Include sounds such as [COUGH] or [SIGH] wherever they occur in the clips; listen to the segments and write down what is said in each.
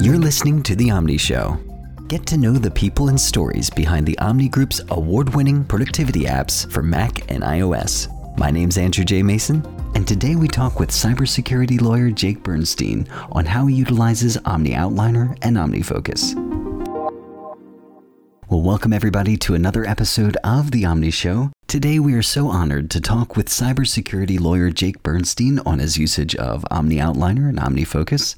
You're listening to The Omni Show. Get to know the people and stories behind the Omni Group's award winning productivity apps for Mac and iOS. My name's Andrew J. Mason, and today we talk with cybersecurity lawyer Jake Bernstein on how he utilizes Omni Outliner and OmniFocus. Well, welcome everybody to another episode of The Omni Show. Today, we are so honored to talk with cybersecurity lawyer Jake Bernstein on his usage of Omni Outliner and OmniFocus.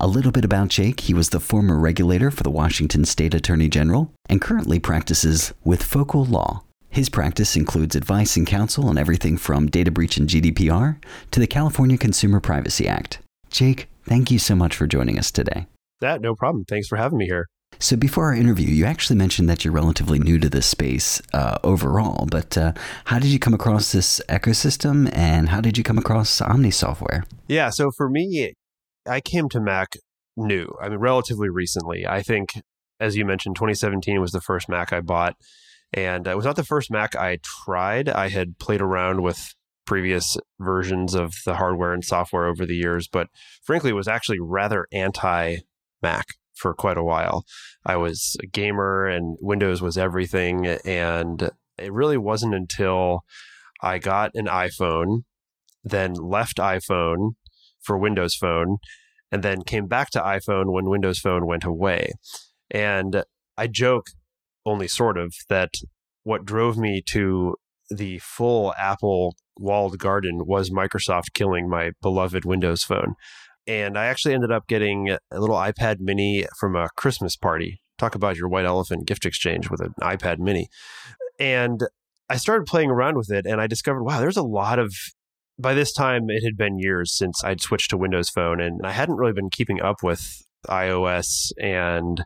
A little bit about Jake he was the former regulator for the Washington State Attorney General and currently practices with Focal Law. His practice includes advice and counsel on everything from data breach and GDPR to the California Consumer Privacy Act. Jake, thank you so much for joining us today. That, no problem. Thanks for having me here. So, before our interview, you actually mentioned that you're relatively new to this space uh, overall, but uh, how did you come across this ecosystem and how did you come across Omni software? Yeah, so for me, I came to Mac new, I mean, relatively recently. I think, as you mentioned, 2017 was the first Mac I bought. And it was not the first Mac I tried. I had played around with previous versions of the hardware and software over the years, but frankly, it was actually rather anti Mac for quite a while. I was a gamer and Windows was everything. And it really wasn't until I got an iPhone, then left iPhone for Windows Phone, and then came back to iPhone when Windows Phone went away. And I joke, only sort of, that what drove me to the full Apple walled garden was Microsoft killing my beloved Windows Phone. And I actually ended up getting a little iPad mini from a Christmas party. Talk about your white elephant gift exchange with an iPad mini. And I started playing around with it and I discovered, wow, there's a lot of. By this time, it had been years since I'd switched to Windows Phone, and I hadn't really been keeping up with iOS and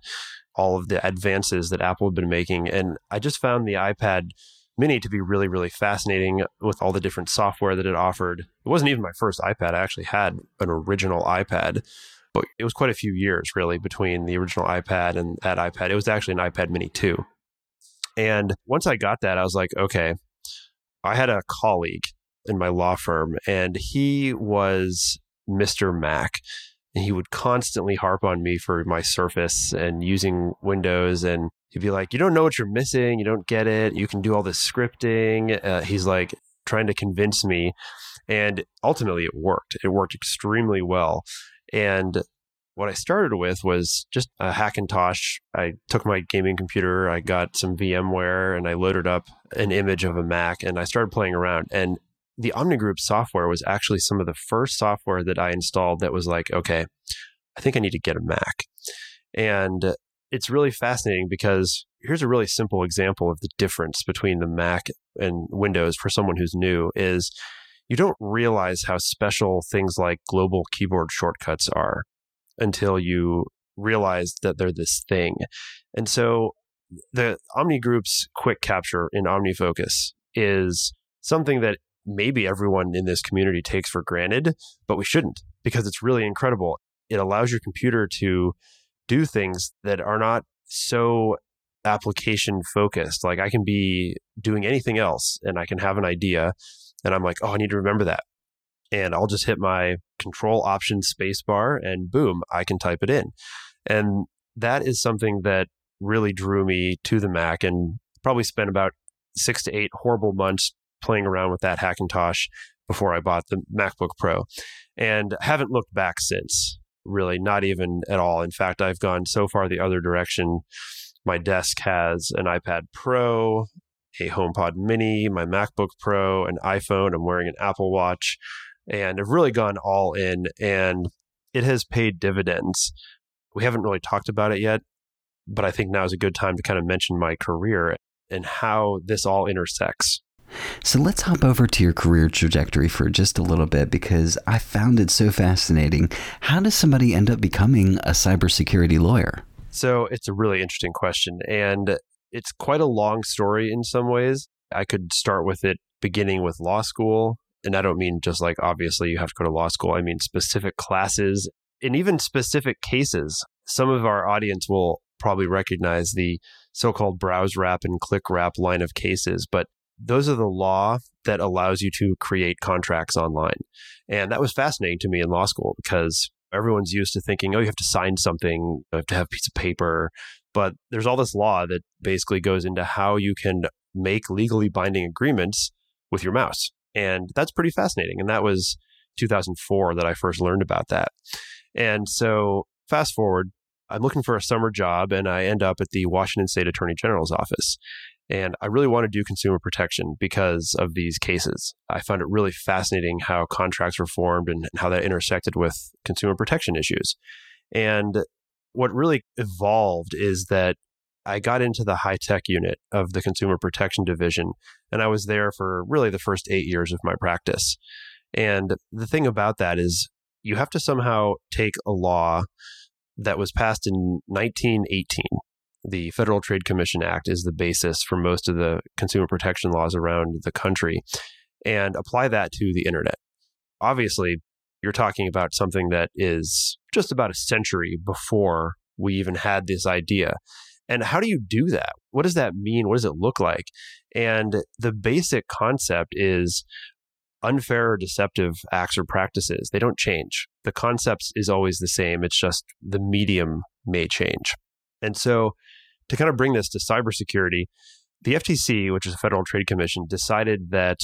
all of the advances that Apple had been making. And I just found the iPad Mini to be really, really fascinating with all the different software that it offered. It wasn't even my first iPad. I actually had an original iPad, but it was quite a few years really between the original iPad and that iPad. It was actually an iPad Mini 2. And once I got that, I was like, okay, I had a colleague in my law firm, and he was Mr. Mac and he would constantly harp on me for my Surface and using Windows. And he'd be like, "You don't know what you're missing. You don't get it. You can do all this scripting." Uh, he's like trying to convince me, and ultimately, it worked. It worked extremely well. And what I started with was just a Hackintosh. I took my gaming computer, I got some VMware, and I loaded up an image of a Mac, and I started playing around. And the OmniGroup software was actually some of the first software that I installed that was like, okay, I think I need to get a Mac. And it's really fascinating because here's a really simple example of the difference between the Mac and Windows for someone who's new is you don't realize how special things like global keyboard shortcuts are until you realize that they're this thing. And so the Omni Group's quick capture in OmniFocus is something that maybe everyone in this community takes for granted, but we shouldn't because it's really incredible. It allows your computer to do things that are not so application focused. Like I can be doing anything else and I can have an idea and I'm like, oh, I need to remember that. And I'll just hit my control option space bar and boom, I can type it in. And that is something that really drew me to the Mac and probably spent about six to eight horrible months playing around with that Hackintosh before I bought the MacBook Pro and haven't looked back since, really, not even at all. In fact, I've gone so far the other direction. My desk has an iPad Pro, a HomePod Mini, my MacBook Pro, an iPhone. I'm wearing an Apple Watch, and I've really gone all in, and it has paid dividends. We haven't really talked about it yet, but I think now is a good time to kind of mention my career and how this all intersects. So let's hop over to your career trajectory for just a little bit because I found it so fascinating. How does somebody end up becoming a cybersecurity lawyer? So it's a really interesting question. And it's quite a long story in some ways. I could start with it beginning with law school. And I don't mean just like obviously you have to go to law school, I mean specific classes and even specific cases. Some of our audience will probably recognize the so called browse wrap and click wrap line of cases, but those are the law that allows you to create contracts online. And that was fascinating to me in law school because Everyone's used to thinking, oh, you have to sign something, you have to have a piece of paper. But there's all this law that basically goes into how you can make legally binding agreements with your mouse. And that's pretty fascinating. And that was 2004 that I first learned about that. And so, fast forward, I'm looking for a summer job and I end up at the Washington State Attorney General's office. And I really want to do consumer protection because of these cases. I found it really fascinating how contracts were formed and how that intersected with consumer protection issues. And what really evolved is that I got into the high tech unit of the consumer protection division, and I was there for really the first eight years of my practice. And the thing about that is, you have to somehow take a law that was passed in 1918 the Federal Trade Commission Act is the basis for most of the consumer protection laws around the country and apply that to the internet. Obviously, you're talking about something that is just about a century before we even had this idea. And how do you do that? What does that mean? What does it look like? And the basic concept is unfair or deceptive acts or practices. They don't change. The concept is always the same. It's just the medium may change. And so, to kind of bring this to cybersecurity, the FTC, which is a Federal Trade Commission, decided that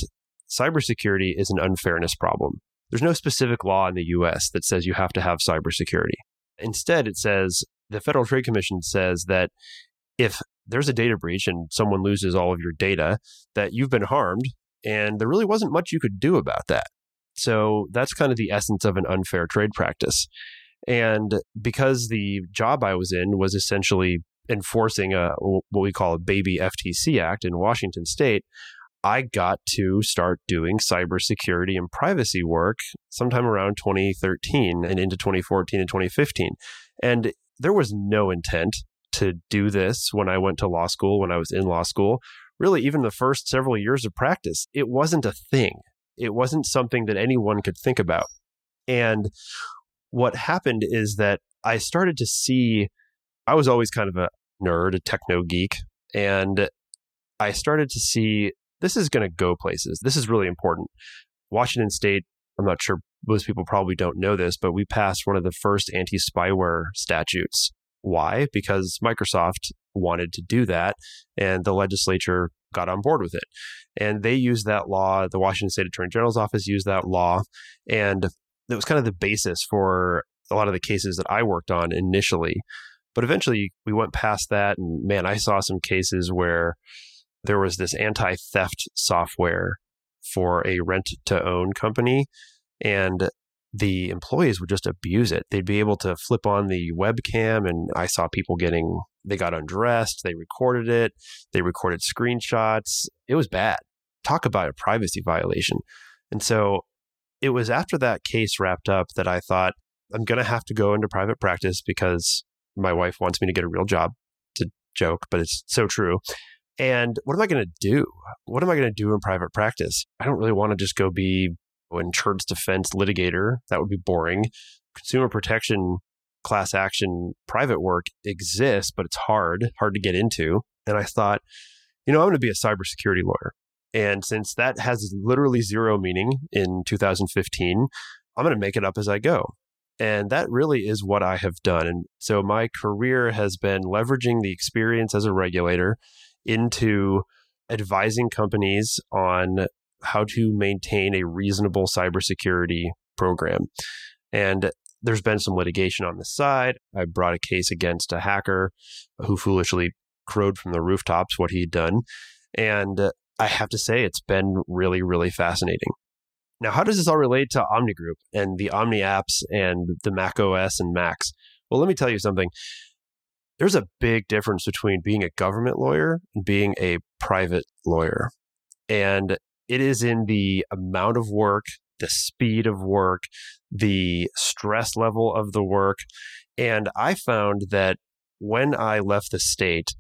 cybersecurity is an unfairness problem. There's no specific law in the US that says you have to have cybersecurity. Instead, it says the Federal Trade Commission says that if there's a data breach and someone loses all of your data, that you've been harmed, and there really wasn't much you could do about that. So that's kind of the essence of an unfair trade practice. And because the job I was in was essentially enforcing a what we call a baby FTC Act in Washington State, I got to start doing cybersecurity and privacy work sometime around 2013 and into 2014 and 2015. And there was no intent to do this when I went to law school, when I was in law school. Really, even the first several years of practice, it wasn't a thing. It wasn't something that anyone could think about. And what happened is that I started to see, I was always kind of a nerd, a techno geek, and I started to see this is going to go places. This is really important. Washington State, I'm not sure most people probably don't know this, but we passed one of the first anti spyware statutes. Why? Because Microsoft wanted to do that, and the legislature got on board with it. And they used that law, the Washington State Attorney General's office used that law, and that was kind of the basis for a lot of the cases that I worked on initially. But eventually we went past that. And man, I saw some cases where there was this anti theft software for a rent to own company. And the employees would just abuse it. They'd be able to flip on the webcam, and I saw people getting, they got undressed, they recorded it, they recorded screenshots. It was bad. Talk about a privacy violation. And so it was after that case wrapped up that I thought, I'm going to have to go into private practice because my wife wants me to get a real job. It's a joke, but it's so true. And what am I going to do? What am I going to do in private practice? I don't really want to just go be an insurance defense litigator. That would be boring. Consumer protection, class action, private work exists, but it's hard, hard to get into. And I thought, you know, I'm going to be a cybersecurity lawyer. And since that has literally zero meaning in 2015, I'm going to make it up as I go. And that really is what I have done. And so my career has been leveraging the experience as a regulator into advising companies on how to maintain a reasonable cybersecurity program. And there's been some litigation on the side. I brought a case against a hacker who foolishly crowed from the rooftops what he'd done. And I have to say, it's been really, really fascinating. Now, how does this all relate to Omni Group and the Omni apps and the Mac OS and Macs? Well, let me tell you something. There's a big difference between being a government lawyer and being a private lawyer. And it is in the amount of work, the speed of work, the stress level of the work. And I found that when I left the state,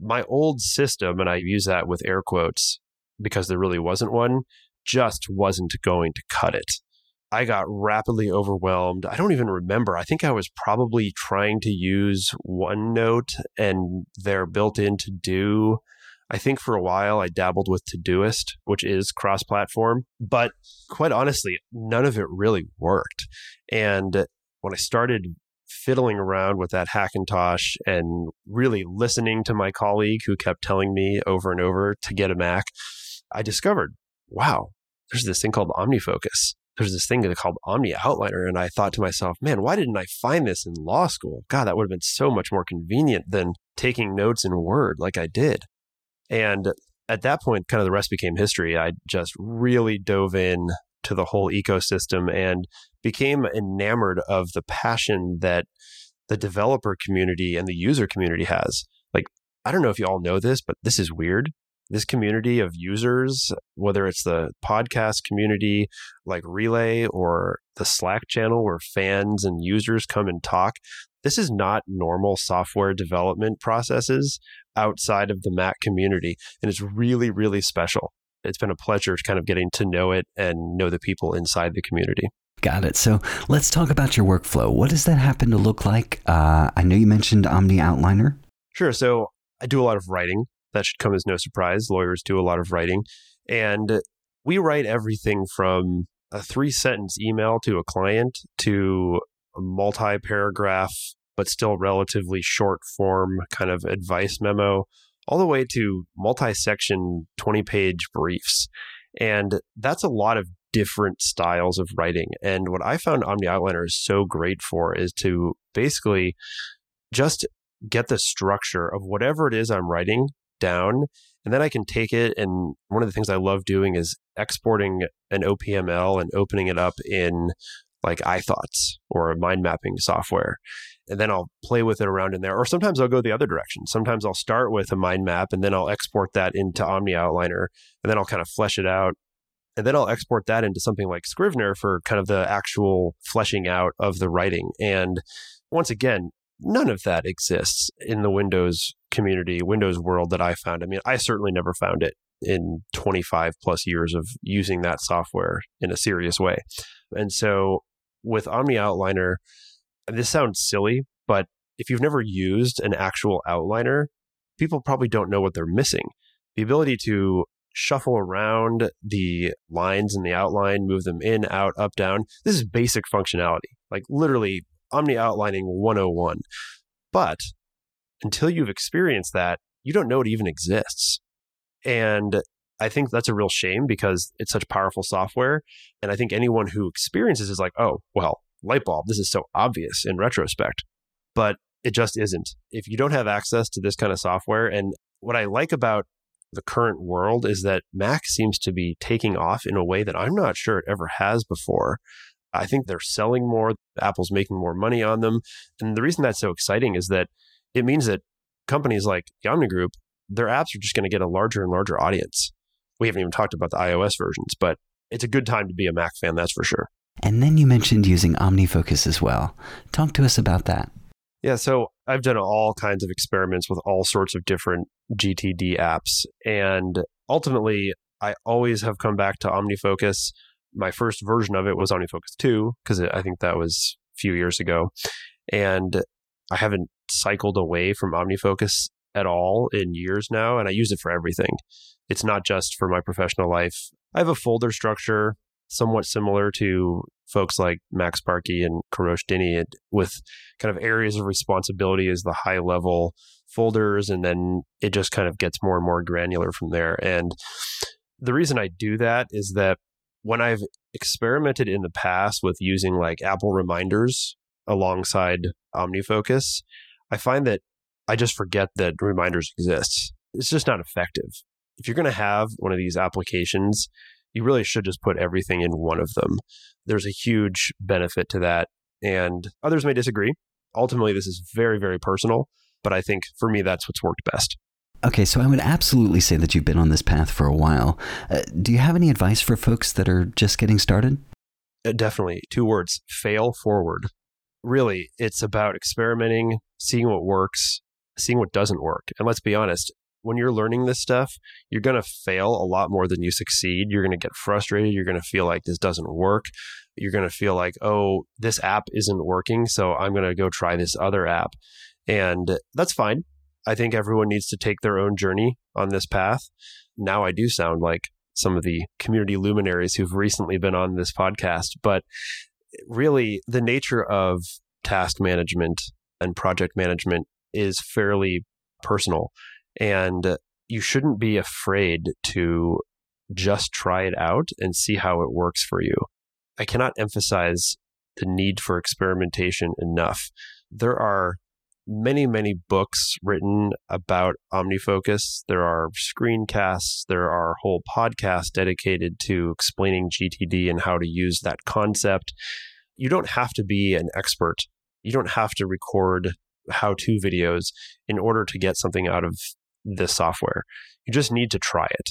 my old system, and I use that with air quotes because there really wasn't one, just wasn't going to cut it. I got rapidly overwhelmed. I don't even remember. I think I was probably trying to use OneNote and their built in to do. I think for a while I dabbled with Todoist, which is cross platform, but quite honestly, none of it really worked. And when I started fiddling around with that Hackintosh and really listening to my colleague who kept telling me over and over to get a Mac, I discovered, wow, there's this thing called OmniFocus. There's this thing called Omni Outliner. And I thought to myself, man, why didn't I find this in law school? God, that would have been so much more convenient than taking notes in Word like I did. And at that point, kind of the rest became history. I just really dove in to the whole ecosystem and became enamored of the passion that the developer community and the user community has. Like, I don't know if you all know this, but this is weird. This community of users, whether it's the podcast community like Relay or the Slack channel where fans and users come and talk, this is not normal software development processes outside of the Mac community. And it's really, really special. It's been a pleasure kind of getting to know it and know the people inside the community. Got it. So let's talk about your workflow. What does that happen to look like? Uh, I know you mentioned Omni Outliner. Sure. So I do a lot of writing. That should come as no surprise. Lawyers do a lot of writing. And we write everything from a three sentence email to a client to a multi paragraph, but still relatively short form kind of advice memo, all the way to multi section 20 page briefs. And that's a lot of different styles of writing. And what I found Omni Outliner is so great for is to basically just get the structure of whatever it is I'm writing down. And then I can take it. And one of the things I love doing is exporting an OPML and opening it up in like iThoughts or a mind mapping software. And then I'll play with it around in there. Or sometimes I'll go the other direction. Sometimes I'll start with a mind map and then I'll export that into Omni Outliner and then I'll kind of flesh it out. And then I'll export that into something like Scrivener for kind of the actual fleshing out of the writing. And once again, none of that exists in the Windows community, Windows world that I found. I mean, I certainly never found it in 25 plus years of using that software in a serious way. And so with Omni Outliner, this sounds silly, but if you've never used an actual outliner, people probably don't know what they're missing. The ability to shuffle around the lines in the outline, move them in, out, up, down. This is basic functionality, like literally Omni Outlining 101. But until you've experienced that, you don't know it even exists. And I think that's a real shame because it's such powerful software. And I think anyone who experiences is like, oh, well, light bulb, this is so obvious in retrospect. But it just isn't. If you don't have access to this kind of software, and what I like about the current world is that Mac seems to be taking off in a way that I'm not sure it ever has before. I think they're selling more, Apple's making more money on them. And the reason that's so exciting is that it means that companies like the Omni Group, their apps are just going to get a larger and larger audience. We haven't even talked about the iOS versions, but it's a good time to be a Mac fan, that's for sure. And then you mentioned using OmniFocus as well. Talk to us about that. Yeah, so I've done all kinds of experiments with all sorts of different GTD apps. And ultimately, I always have come back to OmniFocus. My first version of it was OmniFocus 2, because I think that was a few years ago. And I haven't cycled away from OmniFocus at all in years now, and I use it for everything. It's not just for my professional life. I have a folder structure somewhat similar to folks like MacSparky and Kourosh Dini with kind of areas of responsibility as the high level folders, and then it just kind of gets more and more granular from there. And the reason I do that is that when I've experimented in the past with using like Apple reminders alongside OmniFocus, I find that I just forget that reminders exist. It's just not effective. If you're going to have one of these applications, you really should just put everything in one of them. There's a huge benefit to that. And others may disagree. Ultimately, this is very, very personal. But I think for me, that's what's worked best. Okay, so I would absolutely say that you've been on this path for a while. Uh, do you have any advice for folks that are just getting started? Uh, definitely. Two words fail forward. Really, it's about experimenting, seeing what works, seeing what doesn't work. And let's be honest, when you're learning this stuff, you're going to fail a lot more than you succeed. You're going to get frustrated. You're going to feel like this doesn't work. You're going to feel like, oh, this app isn't working. So I'm going to go try this other app. And that's fine. I think everyone needs to take their own journey on this path. Now I do sound like some of the community luminaries who've recently been on this podcast, but really the nature of task management and project management is fairly personal. And you shouldn't be afraid to just try it out and see how it works for you. I cannot emphasize the need for experimentation enough. There are many, many books written about OmniFocus. There are screencasts. There are whole podcasts dedicated to explaining GTD and how to use that concept. You don't have to be an expert. You don't have to record how to videos in order to get something out of this software. You just need to try it.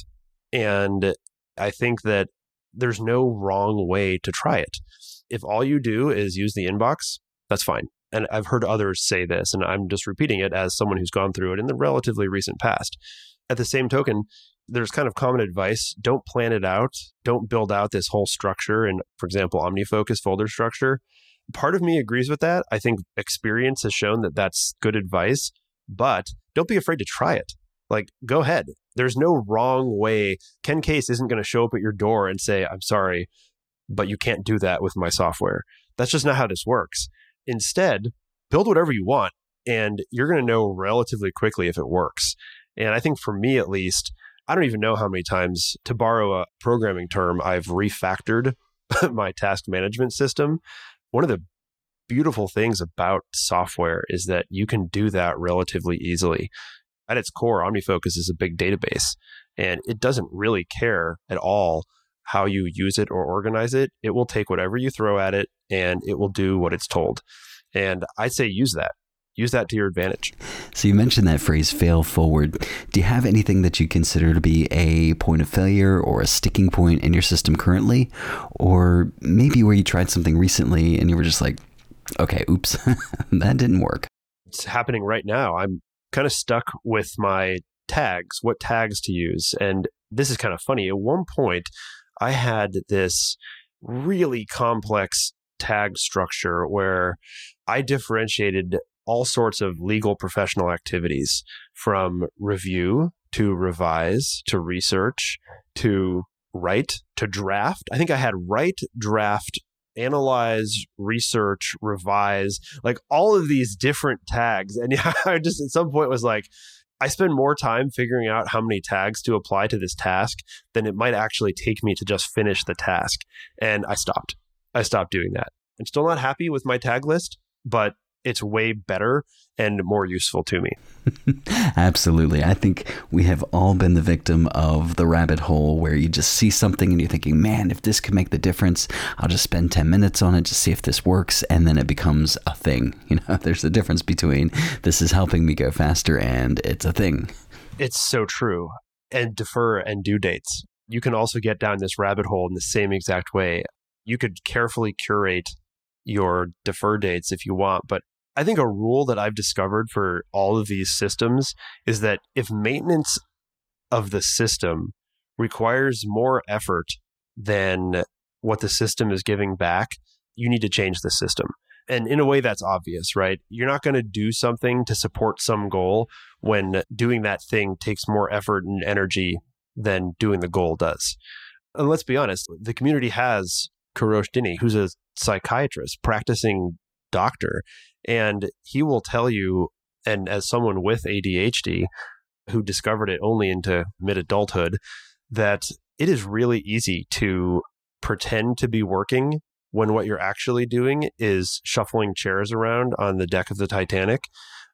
And I think that there's no wrong way to try it. If all you do is use the inbox, that's fine. And I've heard others say this, and I'm just repeating it as someone who's gone through it in the relatively recent past. At the same token, there's kind of common advice don't plan it out, don't build out this whole structure. And for example, OmniFocus folder structure. Part of me agrees with that. I think experience has shown that that's good advice, but don't be afraid to try it. Like, go ahead. There's no wrong way. Ken Case isn't going to show up at your door and say, I'm sorry, but you can't do that with my software. That's just not how this works. Instead, build whatever you want, and you're going to know relatively quickly if it works. And I think for me, at least, I don't even know how many times, to borrow a programming term, I've refactored [LAUGHS] my task management system. One of the beautiful things about software is that you can do that relatively easily at its core, OmniFocus is a big database and it doesn't really care at all how you use it or organize it. It will take whatever you throw at it and it will do what it's told. And I say use that. Use that to your advantage. So, you mentioned that phrase fail forward. Do you have anything that you consider to be a point of failure or a sticking point in your system currently? Or maybe where you tried something recently and you were just like, okay, oops, [LAUGHS] that didn't work? It's happening right now. I'm kind of stuck with my tags, what tags to use. And this is kind of funny. At one point, I had this really complex tag structure where I differentiated all sorts of legal professional activities from review to revise to research to write to draft. I think I had write, draft, analyze, research, revise, like all of these different tags. And [LAUGHS] yeah, I just at some point was like, I spend more time figuring out how many tags to apply to this task than it might actually take me to just finish the task. And I stopped. I stopped doing that. I'm still not happy with my tag list, but it's way better and more useful to me. [LAUGHS] Absolutely. I think we have all been the victim of the rabbit hole where you just see something and you're thinking, man, if this could make the difference, I'll just spend 10 minutes on it to see if this works. And then it becomes a thing. [LAUGHS] You know, there's a difference between this is helping me go faster and it's a thing. It's so true. And defer and due dates. You can also get down this rabbit hole in the same exact way. You could carefully curate your defer dates if you want, but I think a rule that I've discovered for all of these systems is that if maintenance of the system requires more effort than what the system is giving back, you need to change the system. And in a way, that's obvious, right? You're not going to do something to support some goal when doing that thing takes more effort and energy than doing the goal does. And let's be honest, the community has Kourosh Dini, who's a psychiatrist, practicing doctor, and he will tell you, and as someone with ADHD who discovered it only into mid adulthood, that it is really easy to pretend to be working when what you're actually doing is shuffling chairs around on the deck of the Titanic.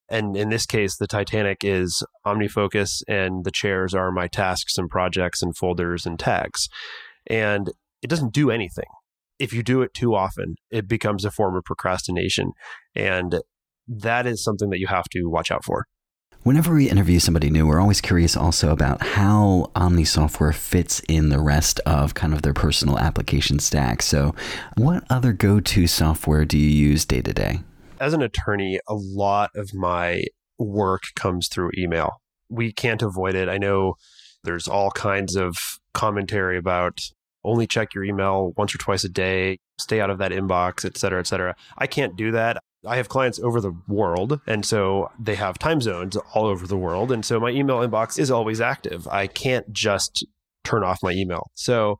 And in this case, the Titanic is OmniFocus, and the chairs are my tasks and projects and folders and tags. And it doesn't do anything if you do it too often, it becomes a form of procrastination. And that is something that you have to watch out for. Whenever we interview somebody new, we're always curious also about how Omni software fits in the rest of kind of their personal application stack. So, what other go to software do you use day to day? As an attorney, a lot of my work comes through email. We can't avoid it. I know there's all kinds of commentary about only check your email once or twice a day, stay out of that inbox, et cetera, et cetera. I can't do that. I have clients over the world, and so they have time zones all over the world. And so my email inbox is always active. I can't just turn off my email. So,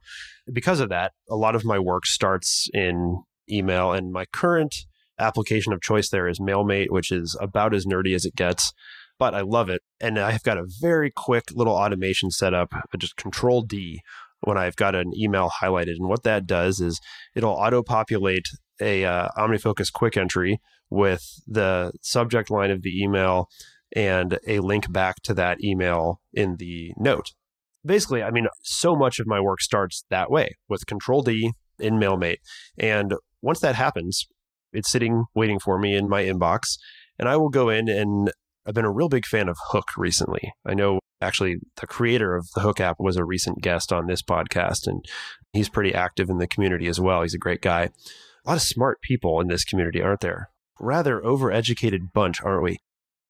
because of that, a lot of my work starts in email. And my current application of choice there is MailMate, which is about as nerdy as it gets, but I love it. And I've got a very quick little automation set up, just Control D when I've got an email highlighted. And what that does is it'll auto populate a uh, OmniFocus quick entry with the subject line of the email and a link back to that email in the note. Basically, I mean, so much of my work starts that way with Control D in MailMate. And once that happens, it's sitting waiting for me in my inbox. And I will go in and I've been a real big fan of Hook recently. I know actually the creator of the Hook app was a recent guest on this podcast, and he's pretty active in the community as well. He's a great guy. A lot of smart people in this community, aren't there? Rather overeducated bunch, aren't we?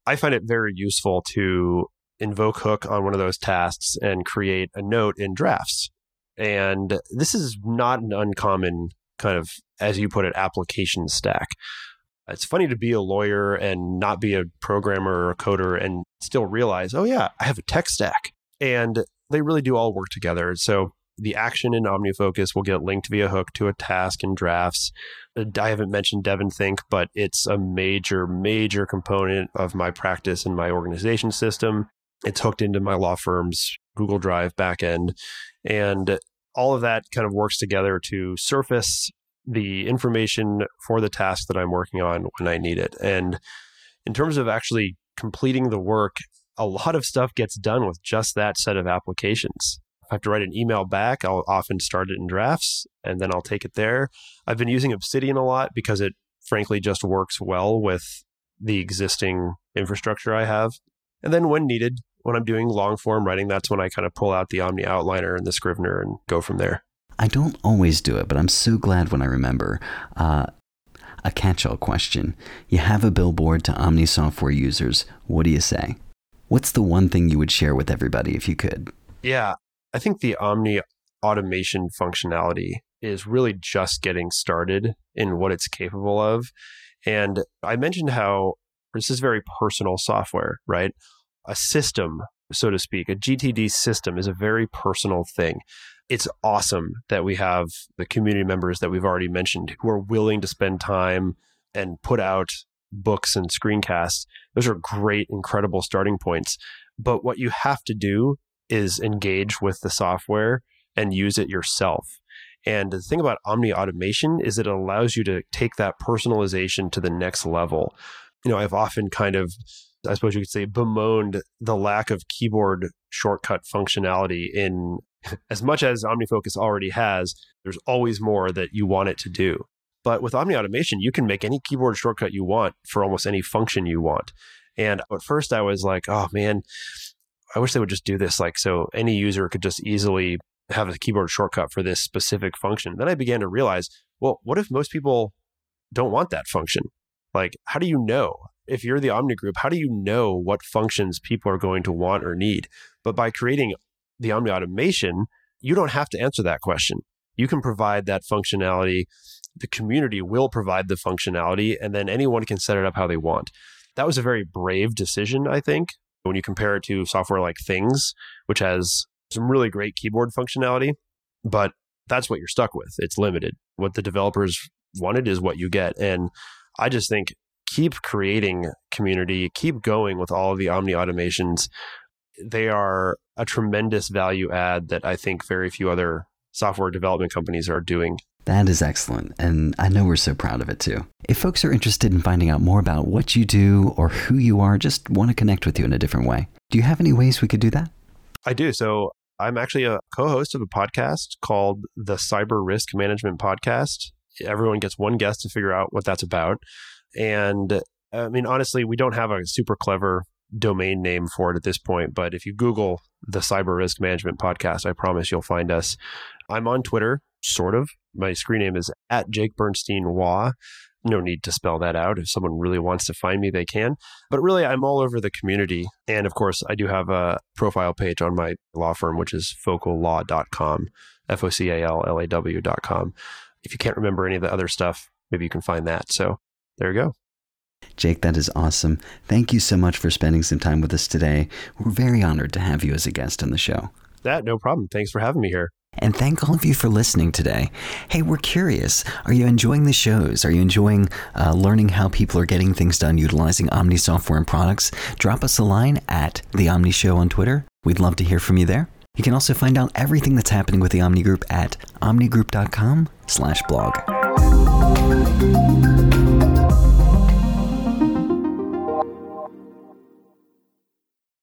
I find it very useful to invoke Hook on one of those tasks and create a note in drafts. And this is not an uncommon kind of, as you put it, application stack. It's funny to be a lawyer and not be a programmer or a coder and still realize, oh, yeah, I have a tech stack. And they really do all work together. So the action in OmniFocus will get linked via hook to a task in drafts. I haven't mentioned DevonThink, but it's a major, major component of my practice and my organization system. It's hooked into my law firm's Google Drive backend. And all of that kind of works together to surface the information for the task that I'm working on when I need it. And in terms of actually completing the work, a lot of stuff gets done with just that set of applications. If I have to write an email back, I'll often start it in drafts and then I'll take it there. I've been using Obsidian a lot because it frankly just works well with the existing infrastructure I have. And then when needed, when I'm doing long form writing, that's when I kind of pull out the Omni outliner and the Scrivener and go from there. I don't always do it, but I'm so glad when I remember. Uh, a catch all question. You have a billboard to Omni software users. What do you say? What's the one thing you would share with everybody if you could? Yeah, I think the Omni automation functionality is really just getting started in what it's capable of. And I mentioned how this is very personal software, right? A system, so to speak, a GTD system is a very personal thing it's awesome that we have the community members that we've already mentioned who are willing to spend time and put out books and screencasts. Those are great, incredible starting points. But what you have to do is engage with the software and use it yourself. And the thing about Omni Automation is it allows you to take that personalization to the next level. You know, I've often kind of, I suppose you could say, bemoaned the lack of keyboard shortcut functionality in [LAUGHS] as much as OmniFocus already has, there's always more that you want it to do. But with Omni Automation, you can make any keyboard shortcut you want for almost any function you want. And at first, I was like, oh man, I wish they would just do this. Like, so any user could just easily have a keyboard shortcut for this specific function. Then I began to realize, well, what if most people don't want that function? Like, how do you know? If you're the Omni group, how do you know what functions people are going to want or need? But by creating the Omni automation, you don't have to answer that question. You can provide that functionality. The community will provide the functionality, and then anyone can set it up how they want. That was a very brave decision, I think, when you compare it to software like Things, which has some really great keyboard functionality, but that's what you're stuck with. It's limited. What the developers wanted is what you get. And I just think keep creating community, keep going with all of the Omni automations they are a tremendous value add that I think very few other software development companies are doing. That is excellent, and I know we're so proud of it too. If folks are interested in finding out more about what you do or who you are, just want to connect with you in a different way, do you have any ways we could do that? I do. So I'm actually a co host of a podcast called the Cyber Risk Management Podcast. Everyone gets one guest to figure out what that's about. And I mean, honestly, we don't have a super clever domain name for it at this point. But if you Google the Cyber Risk Management Podcast, I promise you'll find us. I'm on Twitter, sort of. My screen name is at Jake Bernstein Wah. No need to spell that out. If someone really wants to find me, they can. But really, I'm all over the community. And of course, I do have a profile page on my law firm, which is focallaw.com, F O C A L L A W.com. If you can't remember any of the other stuff, maybe you can find that. So there you go. Jake, that is awesome. Thank you so much for spending some time with us today. We're very honored to have you as a guest on the show. That, no problem. Thanks for having me here. And thank all of you for listening today. Hey, we're curious. Are you enjoying the shows? Are you enjoying uh, learning how people are getting things done utilizing Omni software and products? Drop us a line at The Omni Show on Twitter. We'd love to hear from you there. You can also find out everything that's happening with the Omni Group at omnigroup.com slash blog.